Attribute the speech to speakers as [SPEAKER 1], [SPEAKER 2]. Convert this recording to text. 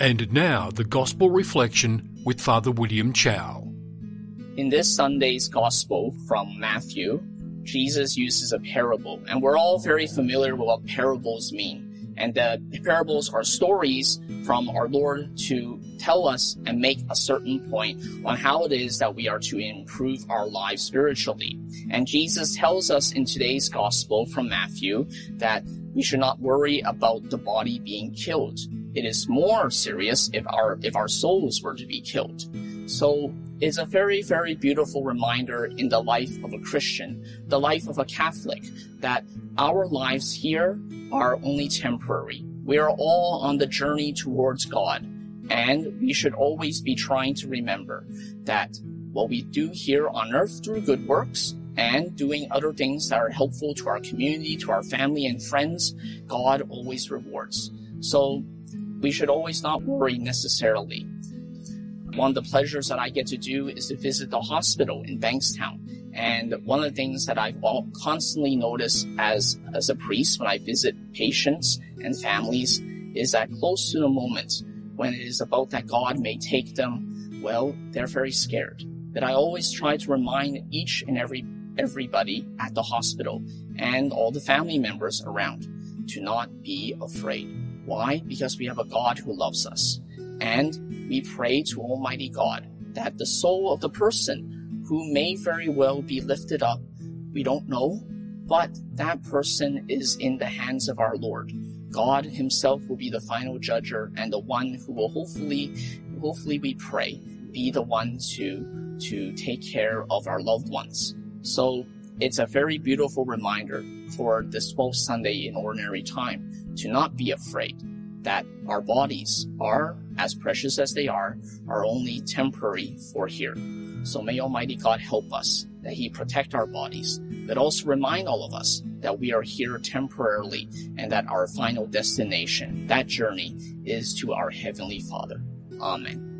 [SPEAKER 1] And now the Gospel Reflection with Father William Chow.
[SPEAKER 2] In this Sunday's Gospel from Matthew, Jesus uses a parable, and we're all very familiar with what parables mean. And the parables are stories from our Lord to tell us and make a certain point on how it is that we are to improve our lives spiritually. And Jesus tells us in today's gospel from Matthew that we should not worry about the body being killed. It is more serious if our, if our souls were to be killed. So it's a very, very beautiful reminder in the life of a Christian, the life of a Catholic, that our lives here are only temporary. We are all on the journey towards God, and we should always be trying to remember that what we do here on earth through good works and doing other things that are helpful to our community, to our family and friends, God always rewards. So we should always not worry necessarily. One of the pleasures that I get to do is to visit the hospital in Bankstown. And one of the things that I've constantly noticed as, as a priest when I visit patients and families is that close to the moment when it is about that God may take them, well, they're very scared. But I always try to remind each and every everybody at the hospital and all the family members around to not be afraid. Why? Because we have a God who loves us. And we pray to Almighty God that the soul of the person who may very well be lifted up, we don't know, but that person is in the hands of our Lord. God himself will be the final judger and the one who will hopefully, hopefully we pray, be the one to, to take care of our loved ones. So it's a very beautiful reminder for this 12th Sunday in ordinary time to not be afraid that our bodies are, as precious as they are, are only temporary for here. So may Almighty God help us that He protect our bodies, but also remind all of us that we are here temporarily and that our final destination, that journey, is to our Heavenly Father. Amen.